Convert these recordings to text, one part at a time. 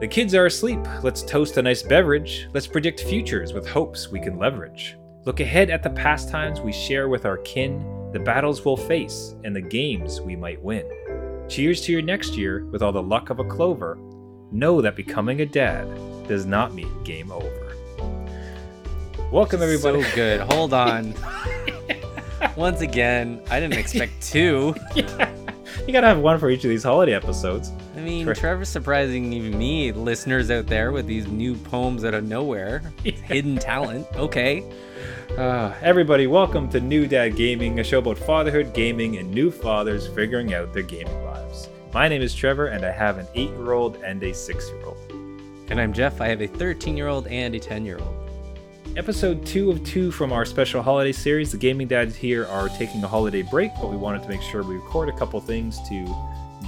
The kids are asleep. Let's toast a nice beverage. Let's predict futures with hopes we can leverage. Look ahead at the pastimes we share with our kin, the battles we'll face, and the games we might win. Cheers to your next year with all the luck of a clover. Know that becoming a dad does not mean game over. Welcome, everybody. So good. Hold on. Once again, I didn't expect two. yeah. You gotta have one for each of these holiday episodes. I mean, Trevor's surprising even me, listeners out there, with these new poems out of nowhere. Yeah. Hidden talent. Okay. Uh, everybody, welcome to New Dad Gaming, a show about fatherhood, gaming, and new fathers figuring out their gaming lives. My name is Trevor, and I have an eight year old and a six year old. And I'm Jeff. I have a 13 year old and a 10 year old. Episode two of two from our special holiday series. The gaming dads here are taking a holiday break, but we wanted to make sure we record a couple things to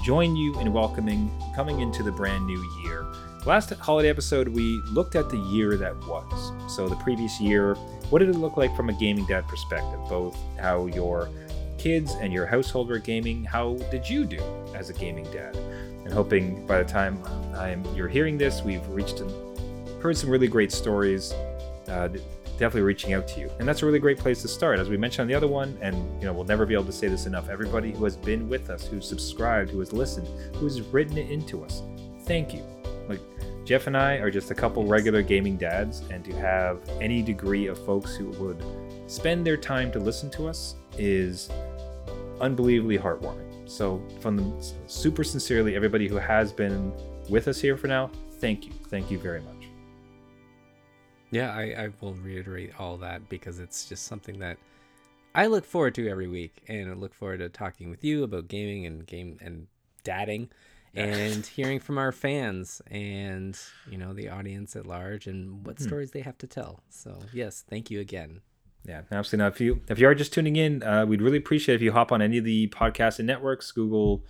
join you in welcoming coming into the brand new year. Last holiday episode, we looked at the year that was. So, the previous year, what did it look like from a gaming dad perspective? Both how your kids and your household were gaming, how did you do as a gaming dad? And hoping by the time I'm, you're hearing this, we've reached and heard some really great stories. Uh, definitely reaching out to you. And that's a really great place to start. As we mentioned on the other one, and you know, we'll never be able to say this enough. Everybody who has been with us, who's subscribed, who has listened, who has written it into us, thank you. Like Jeff and I are just a couple regular gaming dads, and to have any degree of folks who would spend their time to listen to us is unbelievably heartwarming. So, from the super sincerely, everybody who has been with us here for now, thank you. Thank you very much. Yeah, I, I will reiterate all that because it's just something that I look forward to every week, and I look forward to talking with you about gaming and game and dadding, and hearing from our fans and you know the audience at large and what hmm. stories they have to tell. So yes, thank you again. Yeah, absolutely. Now, if you if you are just tuning in, uh, we'd really appreciate if you hop on any of the podcast and networks, Google,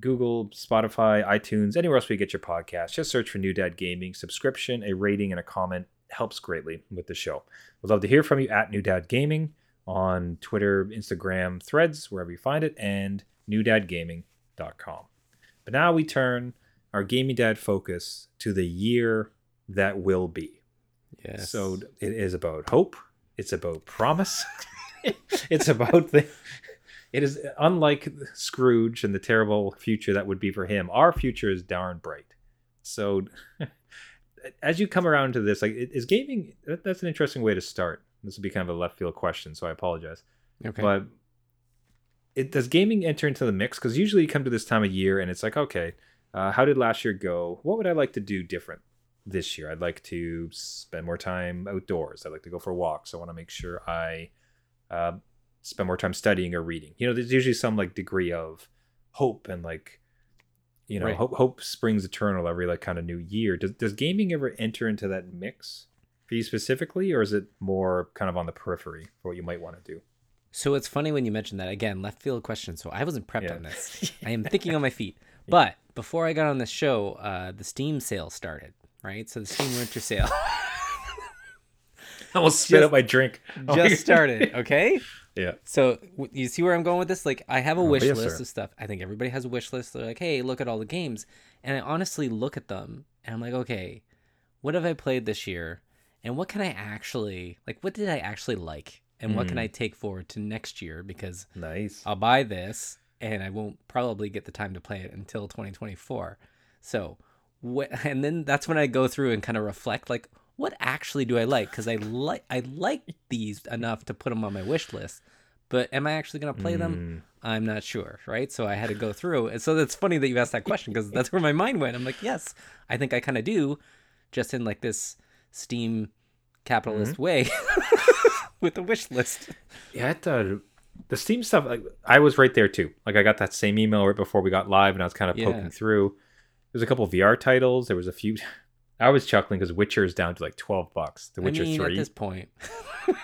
Google, Spotify, iTunes, anywhere else where you get your podcast. Just search for New Dad Gaming. Subscription, a rating, and a comment helps greatly with the show. We'd love to hear from you at New Dad Gaming on Twitter, Instagram, Threads, wherever you find it, and newdadgaming.com. But now we turn our gaming dad focus to the year that will be. Yes. So it is about hope. It's about promise. it's about the. It is unlike Scrooge and the terrible future that would be for him. Our future is darn bright. So as you come around to this, like, is gaming? That's an interesting way to start. This would be kind of a left field question, so I apologize. Okay. But it does gaming enter into the mix? Because usually you come to this time of year and it's like, okay, uh, how did last year go? What would I like to do different this year? I'd like to spend more time outdoors. I'd like to go for walks. I want to make sure I uh, spend more time studying or reading. You know, there's usually some like degree of hope and like you know, right. hope, hope springs eternal every like kind of new year. Does does gaming ever enter into that mix for you specifically, or is it more kind of on the periphery for what you might want to do? So it's funny when you mentioned that again, left field question. So I wasn't prepped yeah. on this. I am thinking on my feet. But before I got on the show, uh, the Steam sale started. Right, so the Steam Winter Sale. I almost spit out my drink. Just started. Okay. Yeah. So you see where I'm going with this? Like, I have a oh, wish yes, list sir. of stuff. I think everybody has a wish list. They're like, hey, look at all the games, and I honestly look at them, and I'm like, okay, what have I played this year, and what can I actually like? What did I actually like, and mm. what can hmm. I take forward to next year? Because nice, I'll buy this, and I won't probably get the time to play it until 2024. So, what? And then that's when I go through and kind of reflect, like, what actually do I like? Because I like I like these enough to put them on my wish list, but am I actually going to play mm. them? I'm not sure, right? So I had to go through, and so that's funny that you asked that question because that's where my mind went. I'm like, yes, I think I kind of do, just in like this Steam capitalist mm-hmm. way with the wish list. Yeah, it, uh, the Steam stuff. Like I was right there too. Like I got that same email right before we got live, and I was kind of poking yeah. through. There's a couple VR titles. There was a few I was chuckling because Witcher is down to like twelve bucks. The Witcher I mean, three. At this point,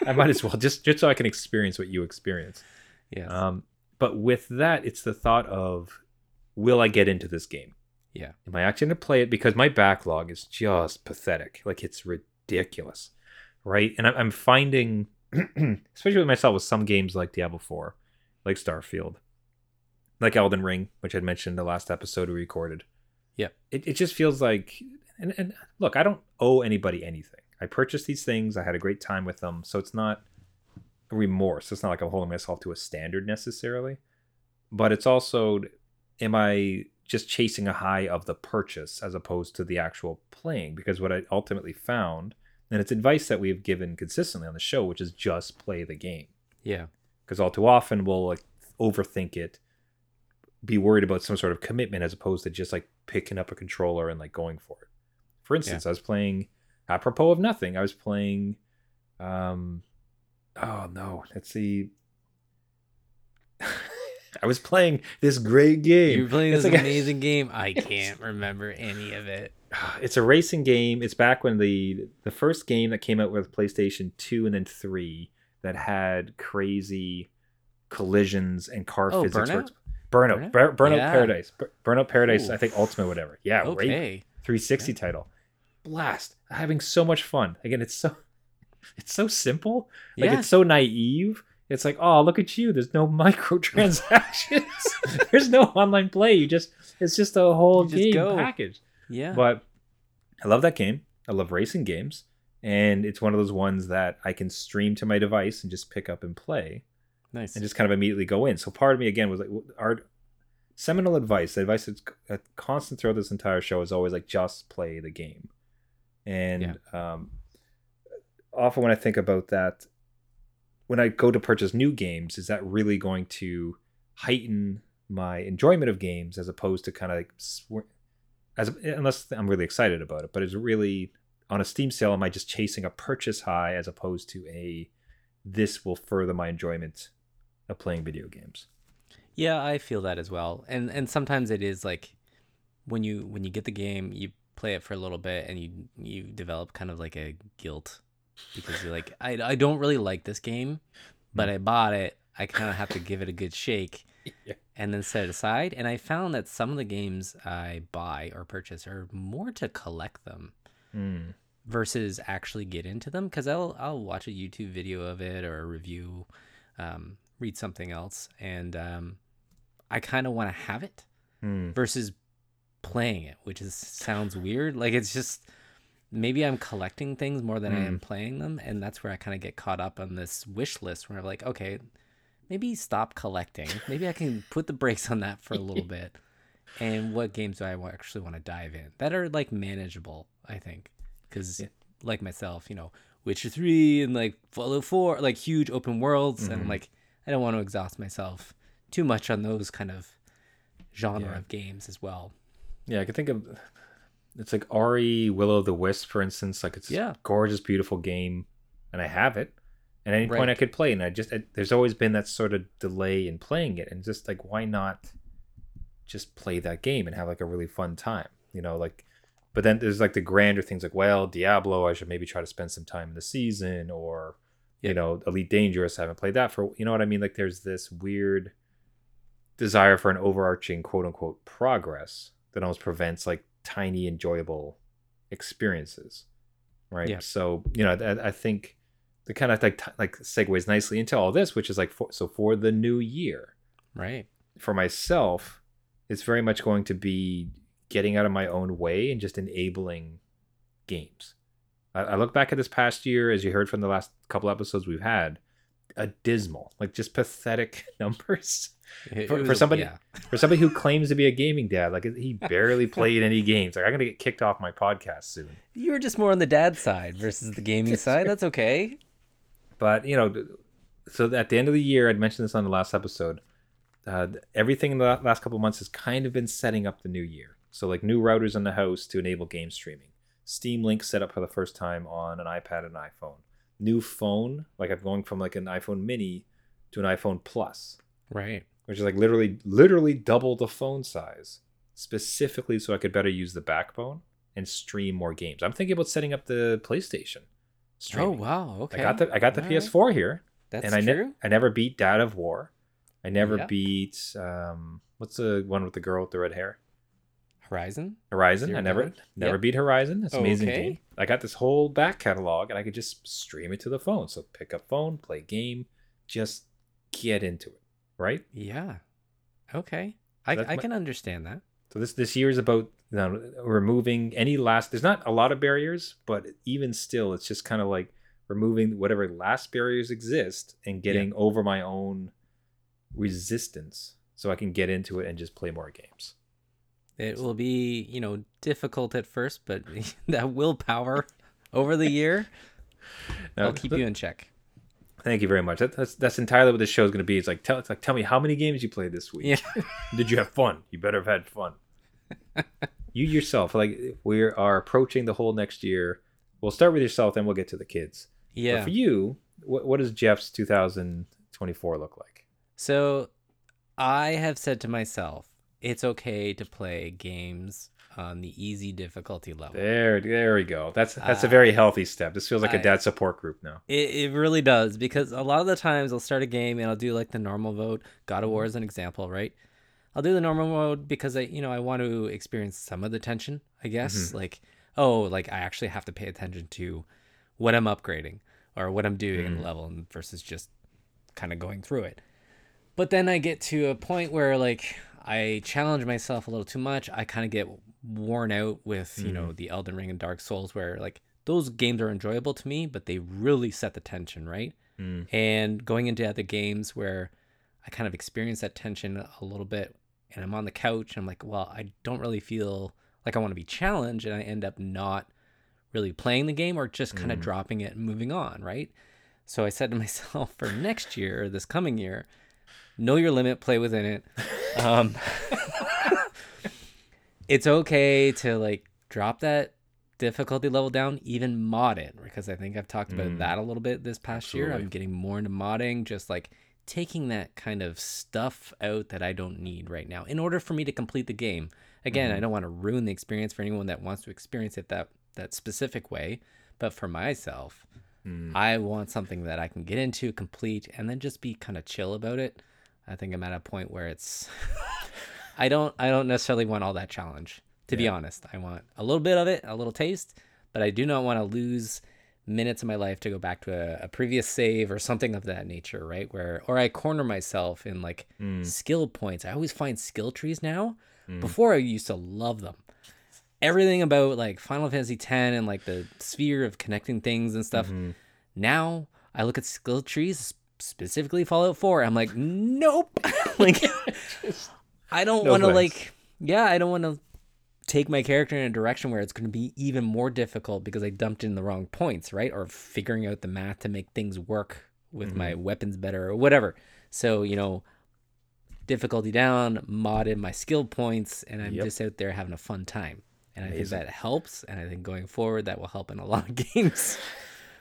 I might as well just just so I can experience what you experience. Yeah. Um, but with that, it's the thought of, will I get into this game? Yeah. Am I actually going to play it? Because my backlog is just pathetic. Like it's ridiculous, right? And I'm finding, especially with myself, with some games like Diablo Four, like Starfield, like Elden Ring, which I'd mentioned in the last episode we recorded Yeah. It, it just feels like, and, and look, I don't owe anybody anything. I purchased these things. I had a great time with them. So it's not remorse. It's not like I'm holding myself to a standard necessarily. But it's also, am I just chasing a high of the purchase as opposed to the actual playing? Because what I ultimately found, and it's advice that we've given consistently on the show, which is just play the game. Yeah. Because all too often we'll like overthink it, be worried about some sort of commitment as opposed to just like picking up a controller and like going for it. For instance, I was playing apropos of nothing. I was playing um oh no, let's see. I was playing this great game. You're playing It's this like a- amazing game. I can't remember any of it. it's a racing game. It's back when the the first game that came out with PlayStation 2 and then 3 that had crazy collisions and car Oh, physics. Burnout? Burnout. Burnout? Burnout Yeah. Paradise. Burnout Paradise, Ooh. I think Ultimate whatever. Yeah, right. Okay. 360 title. Blast. Having so much fun. Again, it's so it's so simple. Like yeah. it's so naive. It's like, oh, look at you. There's no microtransactions. There's no online play. You just it's just a whole just game go. package. yeah. But I love that game. I love racing games. And it's one of those ones that I can stream to my device and just pick up and play nice. and just kind of immediately go in. So part of me again was like our seminal advice, the advice that's constant throughout this entire show is always like just play the game. And um, often when I think about that, when I go to purchase new games, is that really going to heighten my enjoyment of games as opposed to kind of like sw- as unless I'm really excited about it, but it's really on a Steam sale. Am I just chasing a purchase high as opposed to a this will further my enjoyment of playing video games? Yeah, I feel that as well. And and sometimes it is like when you when you get the game, you play it for a little bit and you you develop kind of like a guilt because you're like I I don't really like this game, but I bought it. I kind of have to give it a good shake Yeah. and then set it aside. And I found that some of the games I buy or purchase are more to collect them Hmm. versus actually get into them because I'll I'll watch a YouTube video of it or a review, um, read something else, and um, I kind of want to have it Hmm. versus playing it, which is sounds weird. Like it's just maybe I'm collecting things more than I am hmm. playing them, and that's where I kind of get caught up on this wish list where I'm like, okay, maybe stop collecting. Maybe I can put the brakes on that for a little bit. And what games do I actually want to dive in that are like manageable? I think because like myself, you know, Witcher three and like Fallout four, like huge open worlds, and mm-hmm. like I don't want to exhaust myself too much on those kind of genre Yeah. of games as well. Yeah, I can think of it's like Ori Willow the Wisp, for instance. Like it's Yeah. a gorgeous, beautiful game, and I have it. And at any point I could play, and I just I, there's always been that sort of delay in playing it, and just like why not just play that game and have like a really fun time, you know? Like, but then there's like the grander things like, well, Diablo, I should maybe try to spend some time in the season, or you know, Elite Dangerous, I haven't played that for, you know what I mean? Like, there's this weird desire for an overarching quote unquote progress that almost prevents like tiny enjoyable experiences right Yeah. so you know I, I think the kind of like like segues nicely into all this which is like for, so for the new year Right. for myself it's very much going to be getting out of my own way and just enabling games I, I look back at this past year as you heard from the last couple episodes we've had a dismal like just pathetic numbers For- it for somebody- yeah. for somebody who claims to be a gaming dad, like he barely played any games. Like I'm gonna get kicked off my podcast soon. you were just more on the dad side versus the gaming side. That's okay. But you know, so at the end of the year, I'd mentioned this on the last episode. Uh, everything in the last couple of months has kind of been setting up the new year. So like new routers in the house to enable game streaming. Steam Link set up for the first time on an iPad and iPhone. New phone, like I'm going from like an iPhone Mini to an iPhone Plus. Right. which is like literally literally double the phone size specifically so i could better use the backbone and stream more games i'm thinking about setting up the playstation Oh wow. Okay. i got the i got the All right. ps4 here That's and i ne- i never beat dad of war i never Yeah. beat um what's the one with the girl with the red hair Horizon. horizon Zero i never Dawn? never Yep. beat horizon it's amazing Okay. game i got this whole back catalog and i could just stream it to the phone so pick up phone play game just get into it right Yeah. Okay. I that's I my- can understand that. So this this year is about you know, removing any last. There's not a lot of barriers, but even still, it's just kind of like removing whatever last barriers exist and getting over my own resistance, so I can get into it and just play more games. It will be, you know, difficult at first, but that willpower over the year, Now, I'll keep you in check. Thank you very much. That, that's that's entirely what this show is going to be. It's like tell it's like tell me how many games you played this week. Yeah. Did you have fun? You better have had fun. you yourself, like we are approaching the whole next year. We'll start with yourself, then we'll get to the kids. But Yeah. for you, what, what does Jeff's 2024 look like? So I have said to myself, it's okay to play games on the easy difficulty level. There, there we go. That's that's a Uh, very healthy step. This feels like a I- dad support group now. It, it really does because a lot of the times I'll start a game and I'll do like the normal mode. God of War mm-hmm. is an example, right? I'll do the normal mode because I, you know, I want to experience some of the tension, I guess. Mm-hmm. Like, oh, like I actually have to pay attention to what I'm upgrading or what I'm doing in the mm. level and versus just kind of going through it. But then I get to a point where like I challenge myself a little too much. I kind of get worn out with, you know, the Elden Ring and Dark Souls where like those games are enjoyable to me, but they really set the tension, right? Mm. And going into other games where I kind of experience that tension a little bit and I'm on the couch and I'm like, well, I don't really feel like I want to be challenged and I end up not really playing the game or just kind of dropping it and moving on, right? So I said to myself for next year, this coming year, know your limit, play within it. Um, it's okay to like drop that difficulty level down, even mod it, because I think I've talked about mm. that a little bit this past year. I'm getting more into modding, just like taking that kind of stuff out that I don't need right now in order for me to complete the game. Again, I mm-hmm. don't want to ruin the experience for anyone that wants to experience it that that specific way, but for myself, mm. I want something that I can get into, complete, and then just be kind of chill about it. I think I'm at a point where it's I don't I don't necessarily want all that challenge. To be honest, I want a little bit of it, a little taste, but I do not want to lose minutes of my life to go back to a, a previous save or something of that nature, right? Where or I corner myself in like mm. skill points. I always find skill trees now. Mm. Before I used to love them. Everything about like Final Fantasy X and like the sphere of connecting things and stuff. Mm-hmm. Now I look at skill trees, specifically Fallout 4. I'm like, nope. like I don't No want to like yeah, I don't want to take my character in a direction where it's going to be even more difficult because I dumped in the wrong points, right? Or figuring out the math to make things work with my Mm-hmm. weapons better or whatever. So, you know, difficulty down, modded my skill points, and I'm Yep. just out there having a fun time. And I think that helps. And I think going forward, that will help in a lot of games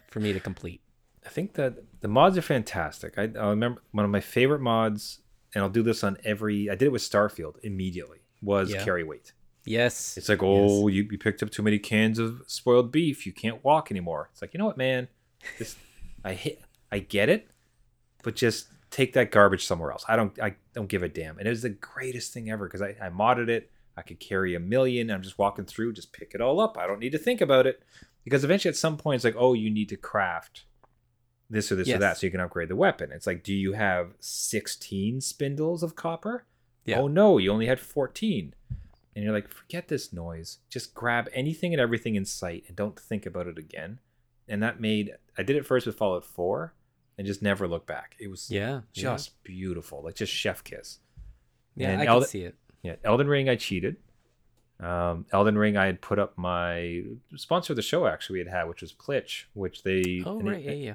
for me to complete. I think that the mods are fantastic. I, I remember one of my favorite mods, and I'll do this on every. I did it with Starfield immediately. Was Yeah. carry weight. Yes. It's like, oh, you, you picked up too many cans of spoiled beef. You can't walk anymore. It's like, you know what, man? This, I hit, I get it, but just take that garbage somewhere else. I don't, I don't give a damn. And it was the greatest thing ever because I, I modded it. I could carry a million. I'm just walking through, just pick it all up. I don't need to think about it because eventually, at some point, it's like, oh, you need to craft this or this or Yes. that so you can upgrade the weapon. It's like, do you have 16 spindles of copper? Yeah. Oh no, you only had 14. And you're like, forget this noise. Just grab anything and everything in sight and don't think about it again. And that made I did it first with Fallout 4 and just never looked back. It was Yeah. just beautiful. Like just chef kiss. yeah, and I Elden- can see it. Yeah, Elden Ring I cheated. Um, Elden Ring I had put up my sponsor of the show actually we had had, which was Plitch, which they Oh, right. Yeah, yeah.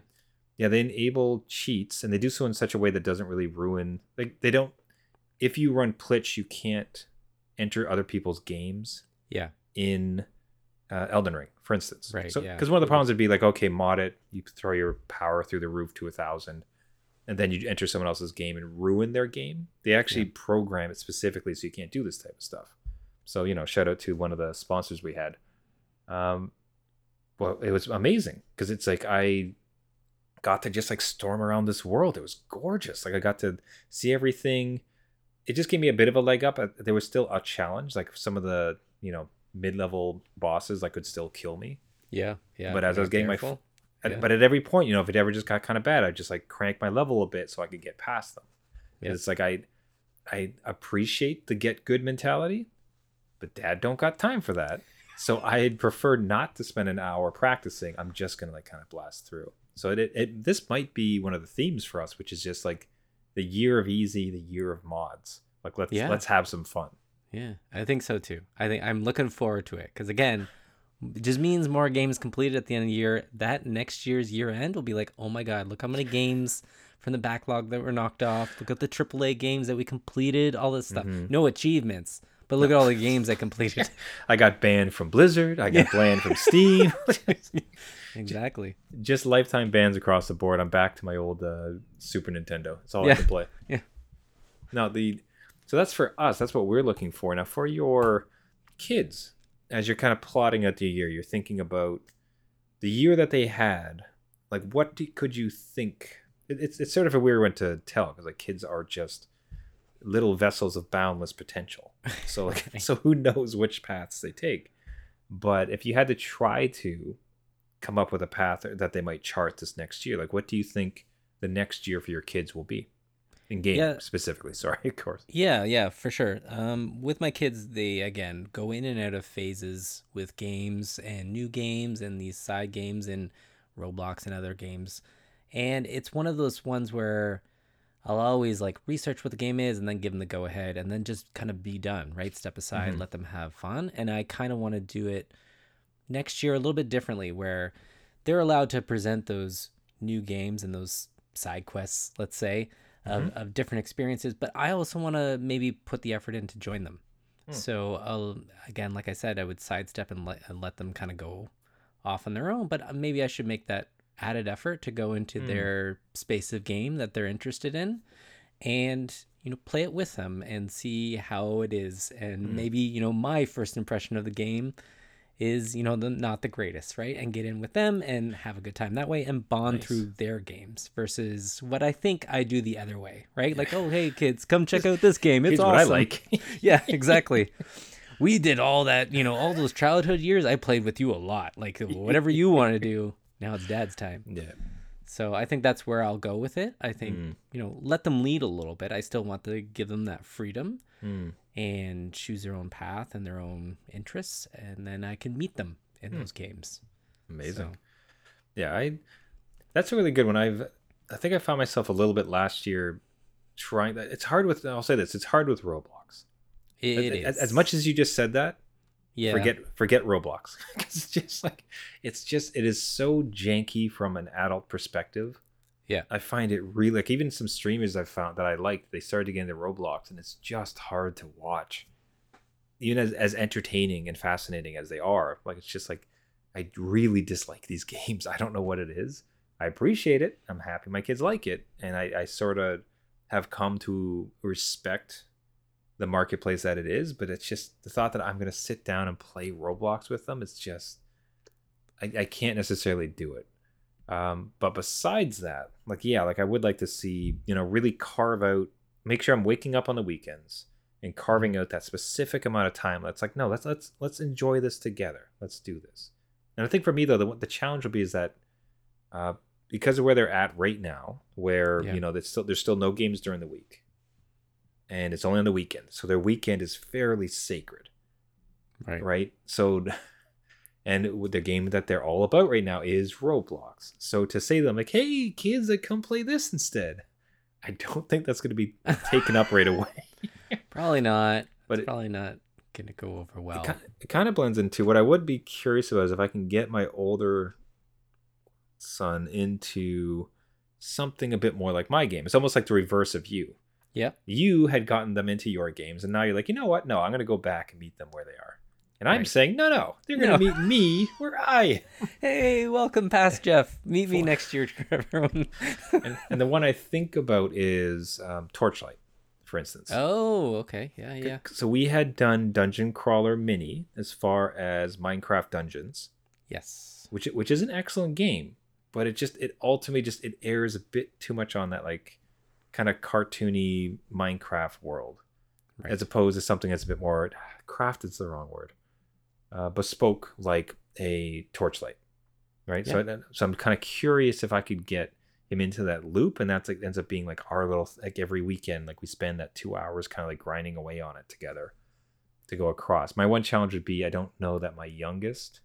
Yeah, they enable cheats and they do so in such a way that doesn't really ruin like they don't if you run Plitch, you can't enter other people's games Yeah. in uh, Elden Ring, for instance. Right, So yeah. because one of the problems would be like, okay, mod it, you throw your power through the roof to a thousand, and then you enter someone else's game and ruin their game. They actually program it specifically so you can't do this type of stuff. So you know, shout out to one of the sponsors we had. Um, well, it was amazing because it's like I got to just like storm around this world. It was gorgeous. Like I got to see everything. It just gave me a bit of a leg up. Uh, There was still a challenge. Like some of the you know mid-level bosses, like could still kill me. Yeah. Yeah. But as I was getting my f- Yeah. But at every point, you know, if it ever just got kind of bad, I'd just like crank my level a bit so I could get past them. Yeah. It's like I I appreciate the get good mentality, but dad don't got time for that. So I'd prefer not to spend an hour practicing. I'm just gonna like kind of blast through. So it, it, this might be one of the themes for us, which is just like the year of easy, the year of mods. Like let's Yeah. let's have some fun. Yeah, I think so too. I think I'm looking forward to it because again, it just means more games completed at the end of the year. That next year's year end will be like, oh my god, look how many games from the backlog that were knocked off. Look at the AAA games that we completed. All this stuff. Mm-hmm. No achievements, but look at all the games I completed. I got banned from Blizzard. I got banned from Steam. exactly. just lifetime bans across the board. I'm back to my old uh, Super Nintendo. It's all I can play. Yeah. Now the so that's for us. That's what we're looking for. Now for your kids, as you're kind of plotting out the year, you're thinking about the year that they had. Like, what do, could you think? It, it's it's sort of a weird one to tell because like kids are just little vessels of boundless potential. So like, so who knows which paths they take? But if you had to try to come up with a path that they might chart this next year, like what do you think the next year for your kids will be in game Yeah. specifically? Sorry, of course. Yeah, yeah, for sure. Um, with my kids, they again go in and out of phases with games and new games and these side games and Roblox and other games. And it's one of those ones where I'll always like research what the game is and then give them the go ahead and then just kind of be done, right? Step aside, Mhm. let them have fun. And I kind of want to do it next year a little bit differently where they're allowed to present those new games and those side quests, let's say, of, of different experiences. But I also want to maybe put the effort in to join them. Hmm. So I'll, again, like I said, I would sidestep and let, and let them kind of go off on their own. But uh, maybe I should make that added effort to go into Hmm. their space of game that they're interested in and you know play it with them and see how it is. And Hmm. maybe you know my first impression of the game is you know the, not the greatest right? And get in with them and have a good time that way and bond Nice. through their games versus what i think i do the other way right? Like oh hey kids come check out this game. It's Here's awesome what I like. yeah exactly. We did all that you know all those childhood years. I played with you a lot. Like whatever you want to do now it's dad's time yeah. so I think that's where I'll go with it. I think, Mm. you know, let them lead a little bit. I still want to give them that freedom Hmm. and choose their own path and their own interests. And then I can meet them in Hmm. those games. Amazing. So- Yeah, I that's a really good one. I've I think I found myself a little bit last year trying that. It's hard with I'll say this. It's hard with Roblox. It as, is. as much as you just said that, yeah. forget forget Roblox. it's just like it's just it is so janky from an adult perspective. Yeah. I find it really like even some streamers I've found that I like, they started to get into Roblox and it's just hard to watch. Even as, as entertaining and fascinating as they are. Like it's just like I really dislike these games. I don't know what it is. I appreciate it. I'm happy my kids like it. And I, I sort of have come to respect the marketplace that it is, but it's just the thought that I'm going to sit down and play Roblox with them. It's just, I, I can't necessarily do it. Um, but besides that, like, yeah, like I would like to see, you know, really carve out, make sure I'm waking up on the weekends and carving out that specific amount of time. That's like, no, let's, let's, let's enjoy this together. Let's do this. And I think for me though, the, the challenge will be is that, uh, because of where they're at right now, where Yeah. you know there's still there's still no games during the week, and it's only on the weekend, so their weekend is fairly sacred, right. right? So, and with the game that they're all about right now is Roblox. So to say to them like, "Hey kids, like, come play this instead," I don't think that's going to be taken up right away. Probably not. But it's it- probably not going to go over well. It, kind, it kind of blends into what I would be curious about is if I can get my older son into something a bit more like my game. It's almost like the reverse of you. Yep. You had gotten them into your games, and now you're like, you know what? No, I'm going to go back and meet them where they are. And I'm Right. saying, no, no, they're going to No. meet me where I. Hey, welcome past Jeff. Meet me next year, everyone. and, and the one I think about is um, Torchlight, for instance. oh, okay. Yeah, yeah. So we had done Dungeon Crawler Mini as far as Minecraft Dungeons. Yes. which which is an excellent game, but it just it ultimately just it airs a bit too much on that like kind of cartoony Minecraft world, Right. as opposed to something that's a bit more craft is the wrong word, uh, bespoke like a Torchlight, right? So I, so I'm kind of curious if I could get him into that loop, and that's like ends up being like our little like every weekend like we spend that two hours kind of like grinding away on it together to go across. My one challenge would be I don't know that my youngest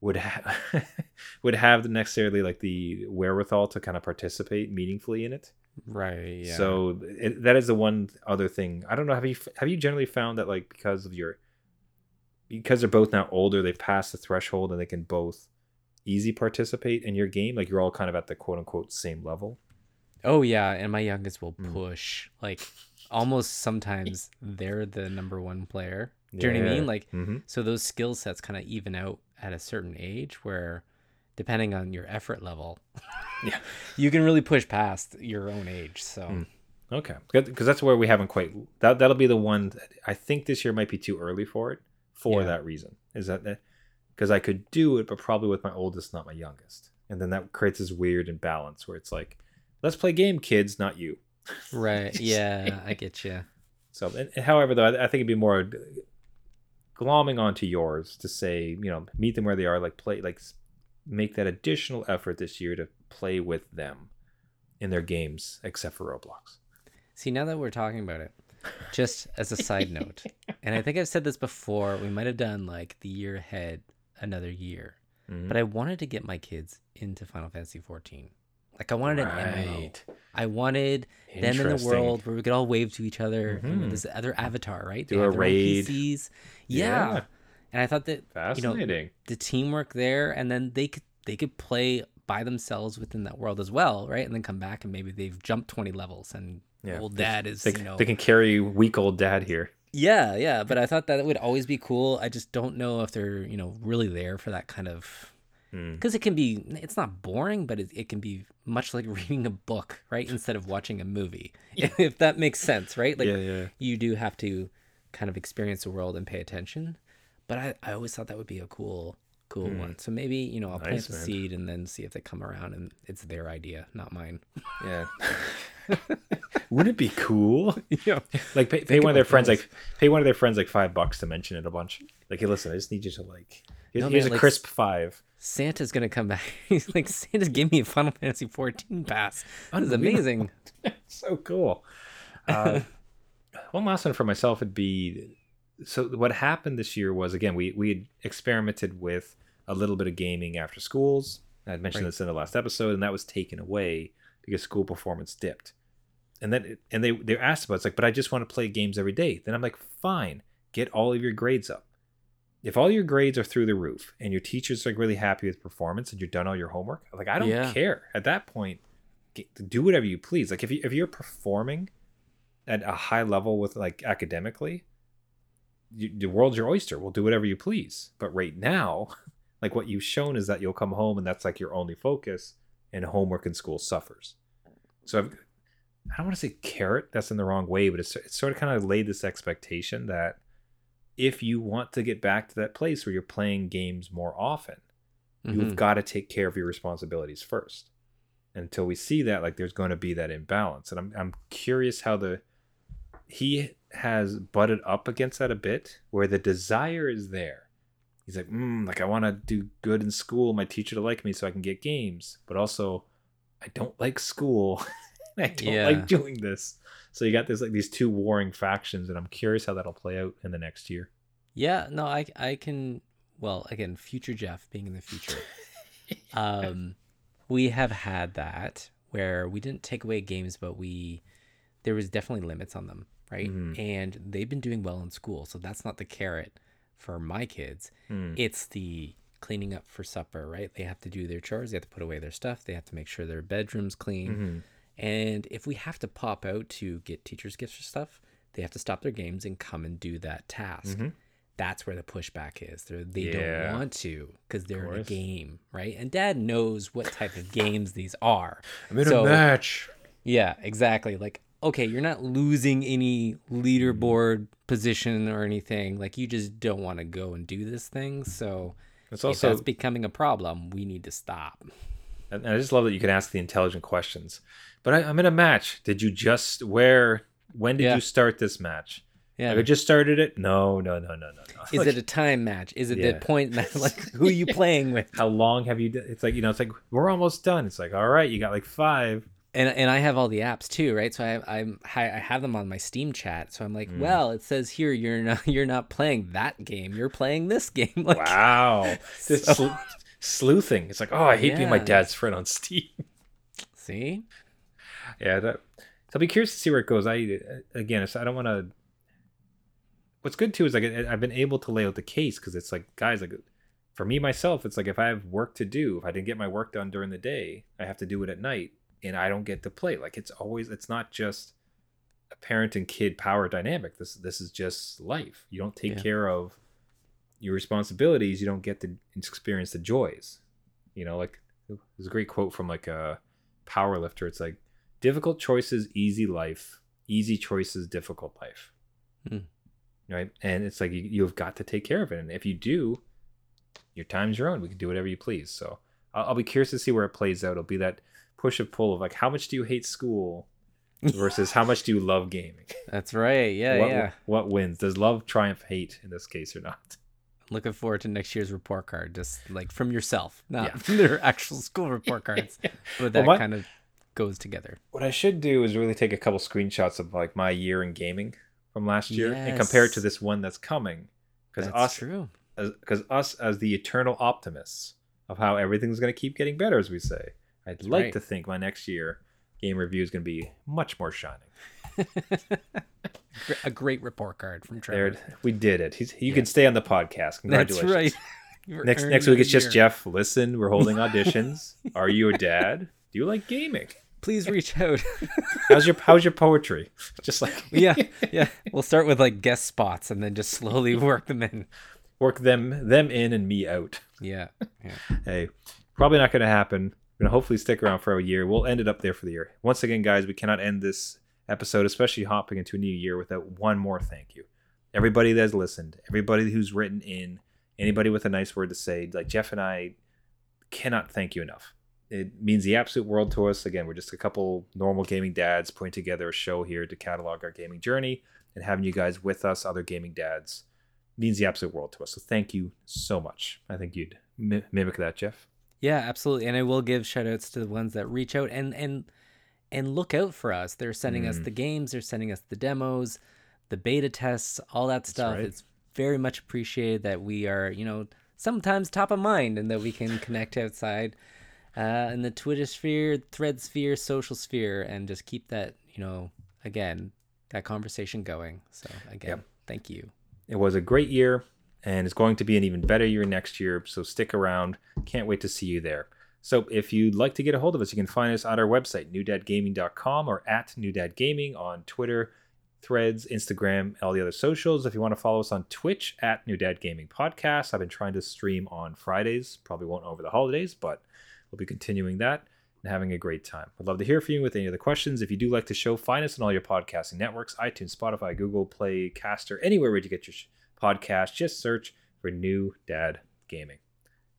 would have would have necessarily like the wherewithal to kind of participate meaningfully in it. Right. Yeah. So it, that is the one other thing. I don't know. Have you have you generally found that like because of your because they're both now older, they've passed the threshold and they can both easy participate in your game. Like you're all kind of at the quote unquote same level. Oh yeah, and my youngest will Mm. push. Like almost sometimes they're the number one player. Do you know what I mean? Like Mm-hmm. so those skill sets kind of even out at a certain age where depending on your effort level Yeah. you can really push past your own age so Mm. Okay, because that's where we haven't quite. That that'll be the one. That I think this year might be too early for it. For Yeah. that reason, is that because I could do it, but probably with my oldest, not my youngest, and then that creates this weird imbalance where it's like, let's play game, kids, not you. right yeah i get you So, and, and however, though, I, I think it'd be more glomming onto yours to say, you know, meet them where they are, like play, like make that additional effort this year to play with them in their games, except for Roblox. see now that we're talking about it just as a side note and i think i've said this before we might have done like the year ahead another year Mhm. but i wanted to get my kids into final fantasy 14 like i wanted an MMO. I wanted them in the world where we could all wave to each other. Mhm. this other avatar, right? Do a raid. Yeah. Yeah. And I thought that you know the teamwork there, and then they could they could play by themselves within that world as well, right? And then come back and maybe they've jumped twenty levels, and Yeah, old dad is they, you know they can carry weak old dad here. yeah yeah. But I thought that would always be cool. I just don't know if they're you know really there for that kind of Mm. because it can be it's not boring but it, it can be much like reading a book right instead of watching a movie if that makes sense right like yeah. you do have to kind of experience the world and pay attention but i, I always thought that would be a cool cool one so maybe you know i'll plant the man. seed and then see if they come around and it's their idea not mine Yeah. Wouldn't it be cool? yeah Like pay, pay one of their friends those. like pay one of their friends like five bucks to mention it a bunch. Like, hey, listen, I just need you to like here's, No, here's man, a like- crisp five. santa's gonna come back he's like santa gave me a final fantasy 14 pass that is amazing so cool. Uh, one last one for myself would be so what happened this year was again we we had experimented with a little bit of gaming after schools. I mentioned Right. this in the last episode, and that was taken away because school performance dipped. And then and they they asked about it, it's like, but I just want to play games every day. Then I'm like, fine, get all of your grades up. If all your grades are through the roof and your teacher's are really happy with performance and you've done all your homework, like I don't Yeah. care at that point. Get, do whatever you please. Like if you if you're performing at a high level with like academically, you, the world's your oyster. We'll do whatever you please. But right now, like what you've shown is that you'll come home and that's like your only focus, and homework in school suffers. So I've, I don't want to say carrot. That's in the wrong way, but it's it's sort of kind of laid this expectation that if you want to get back to that place where you're playing games more often, you've Mhm. got to take care of your responsibilities first. And until we see that, like there's going to be that imbalance. And I'm I'm curious how the he has butted up against that a bit, where the desire is there. He's like, mm, like I want to do good in school, my teacher to like me, so I can get games. But also, I don't like school. I don't Yeah. like doing this. So you got this like these two warring factions, and I'm curious how that'll play out in the next year. Yeah, no, I I can well, again, future Jeff being in the future. um we have had that where we didn't take away games but we there was definitely limits on them, right? Mhm. And they've been doing well in school, so that's not the carrot for my kids. Hmm. It's the cleaning up for supper, right? They have to do their chores, they have to put away their stuff, they have to make sure their bedroom's clean. Mhm. And if we have to pop out to get teachers' gifts or stuff, they have to stop their games and come and do that task. Mhm. That's where the pushback is. They're, they Yeah. don't want to because they're in a game, right? And dad knows what type of games these are. I'm in So- a match. Yeah, exactly. Like, okay, you're not losing any leaderboard position or anything. Like, you just don't want to go and do this thing. So, It's if also that's becoming a problem, we need to stop. And I just love that you can ask the intelligent questions. But I, I'm in a match. Did you just where? When did Yeah. you start this match? Yeah. Like, I just started it. No, no, no, no, no, no. Is Like, it a time match? Is it Yeah. the point match? Like, who are you playing with? how long have you? It's like you know. It's like we're almost done. It's like all right, you got like five. And and I have all the apps too, right? So I I'm I have them on my Steam chat. So I'm like, Mm. well, it says here you're not you're not playing that game. You're playing this game. Like, Wow. This sl- sleuthing. It's like, oh, I hate being my dad's friend on Steam. see, yeah. That, so I'll be curious to see where it goes. I again, I don't want to. What's good too is like I've been able to lay out the case because it's like guys like for me myself it's like if I have work to do if I didn't get my work done during the day I have to do it at night and I don't get to play. Like it's always it's not just a parent and kid power dynamic. This this is just life. You don't take Yeah. care of your responsibilities. You don't get to experience the joys. You know like there's a great quote from like a power lifter it's like difficult choices easy life. Easy choices difficult life. Hmm. right? And it's like you, you've got to take care of it. And if you do your time's your own. We can do whatever you please. So I'll, I'll be curious to see where it plays out. It'll be that push and pull of like how much do you hate school versus how much do you love gaming that's right. Yeah, what, yeah. what wins does love triumph hate in this case or not Looking forward to next year's report card, just like from yourself, not Yeah. from their actual school report cards. But Well, that my- kind of goes together. what I should do is really take a couple screenshots of like my year in gaming from last year and compare it to this one that's coming. Because us, true. because us as the eternal optimists of how everything's going to keep getting better, as we say, I'd like right. to think my next year game review is going to be much more shining. A great report card from There, we did it. He's, you can stay on the podcast. That's right. Next next week it's just. Jeff. Listen, we're holding auditions. Are you a dad? Do you like gaming? Please reach out. How's your How's your poetry? Just like yeah, yeah. We'll start with like guest spots and then just slowly work them in. work them them in and me out. Yeah, yeah. hey, probably not going to happen. We're going to hopefully stick around for a year. We'll end it up there for the year. Once again, guys, we cannot end this episode, especially hopping into a new year, without one more thank you. Everybody that has listened, everybody who's written in, anybody with a nice word to say, like Jeff and I cannot thank you enough. It means the absolute world to us. Again, we're just a couple normal gaming dads putting together a show here to catalog our gaming journey and having you guys with us, other gaming dads, means the absolute world to us. So thank you so much. I think you'd mimic that, Jeff. Yeah, absolutely. And I will give shout outs to the ones that reach out and and and look out for us. They're sending us Mm. the games, they're sending us the demos, the beta tests, all that stuff. right. It's very much appreciated that we are, you know, sometimes top of mind and that we can connect outside uh, in the Twitter sphere, thread sphere, social sphere, and just keep that, you know, again, that conversation going. So again, Yep. thank you. It was a great year, and it's going to be an even better year next year. So stick around. Can't wait to see you there. So if you'd like to get a hold of us, you can find us on our website, newdadgaming.com or at newdadgaming on Twitter, Threads, Instagram, all the other socials. If you want to follow us on Twitch at New Gaming Podcast, I've been trying to stream on Fridays. Probably won't over the holidays, but we'll be continuing that and having a great time. I'd love to hear from you with any other questions. If you do like the show, find us on all your podcasting networks iTunes, Spotify, Google Play, Caster, anywhere where you get your podcast. Just search for New Dad Gaming.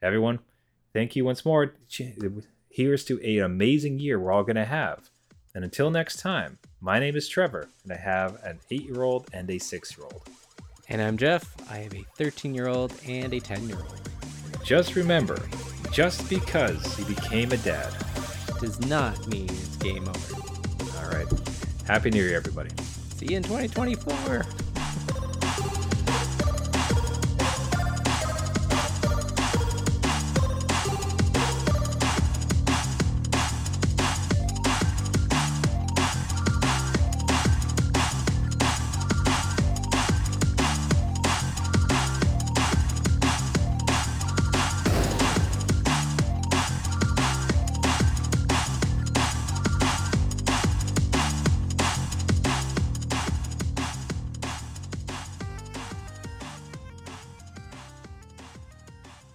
Everyone, thank you once more. Here's to an amazing year we're all going to have. And until next time, my name is Trevor, and I have an eight year old and a six year old. And I'm Jeff. I have a 13 year old and a 10 year old. Just remember, just because he became a dad. Does not mean it's game over. All right. Happy New Year, everybody. See you in 2024.